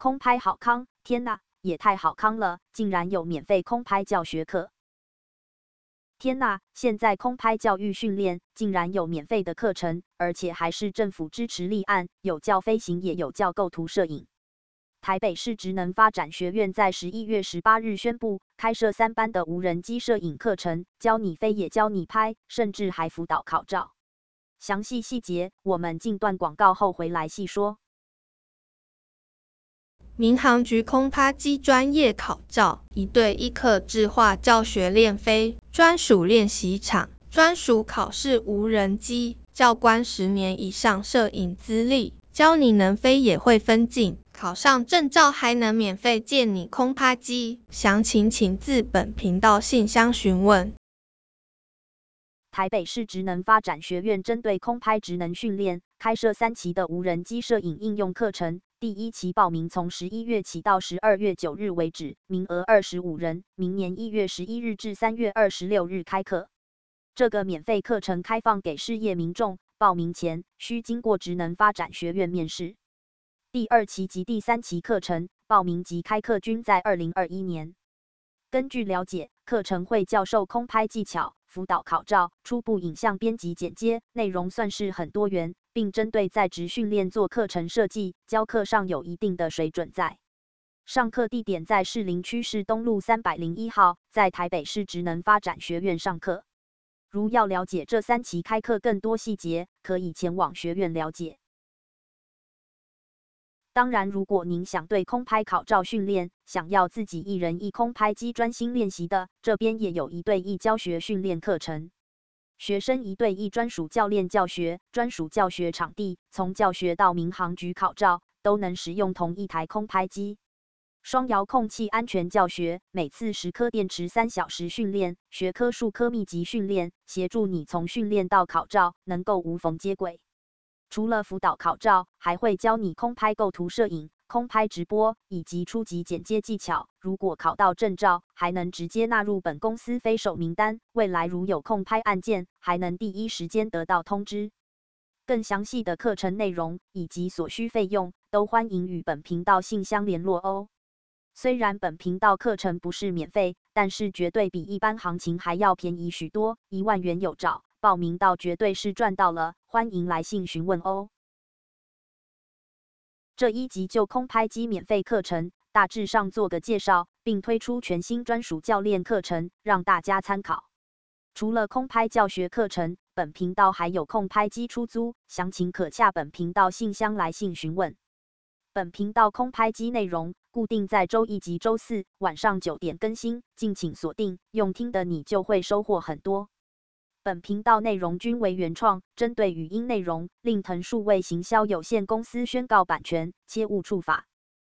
空拍好康，天呐，也太好康了，竟然有免费空拍教学课！天呐，现在空拍教育训练竟然有免费的课程，而且还是政府支持立案，有教飞行，也有教构图摄影。台北市职能发展学院在十一月十八日宣布，开设三班的无人机摄影课程，教你飞也教你拍，甚至还辅导考照。详细细节，我们进段广告后回来细说。民航局空拍机专业考照，一对一客制化教学练飞，专属练习场，专属考试无人机，教官十年以上摄影资历，教你能飞也会分镜。考上证照还能免费借你空拍机，详情请自本频道信箱询问。台北市职能发展学院针对空拍职能训练，开设三期的无人机摄影应用课程。第一期报名从十一月起到十二月九日为止，名额二十五人，明年一月十一日至三月二十六日开课。这个免费课程开放给事业民众，报名前需经过职能发展学院面试。第二期及第三期课程报名及开课均在二零二一年。根据了解，课程会教授空拍技巧、辅导考照、初步影像编辑剪接，内容算是很多元，并针对在职训练做课程设计，教课上有一定的水准在。上课地点在士林区士东路三百零一号，在台北市职能发展学院上课。如要了解这三期开课更多细节，可以前往学院了解。当然，如果您想对空拍考照训练，想要自己一人一空拍机专心练习的，这边也有一对一教学训练课程。学生一对一专属教练教学，专属教学场地，从教学到民航局考照都能使用同一台空拍机。双遥控器安全教学，每次十颗电池三小时训练，学科数科密集训练，协助你从训练到考照能够无缝接轨。除了辅导考照，还会教你空拍构图摄影、空拍直播以及初级剪接技巧。如果考到证照，还能直接纳入本公司飞手名单。未来如有空拍案件，还能第一时间得到通知。更详细的课程内容以及所需费用，都欢迎与本频道信箱联络哦。虽然本频道课程不是免费，但是绝对比一般行情还要便宜许多，一万元有找。报名到绝对是赚到了，欢迎来信询问哦。这一集就空拍机免费课程大致上做个介绍，并推出全新专属教练课程，让大家参考。除了空拍教学课程，本频道还有空拍机出租，详情可洽本频道信箱来信询问。本频道空拍机内容固定在周一及周四晚上九点更新，敬请锁定。用听的你就会收获很多。本频道内容均为原创，针对语音内容，令腾数位行销有限公司宣告版权，切勿触法。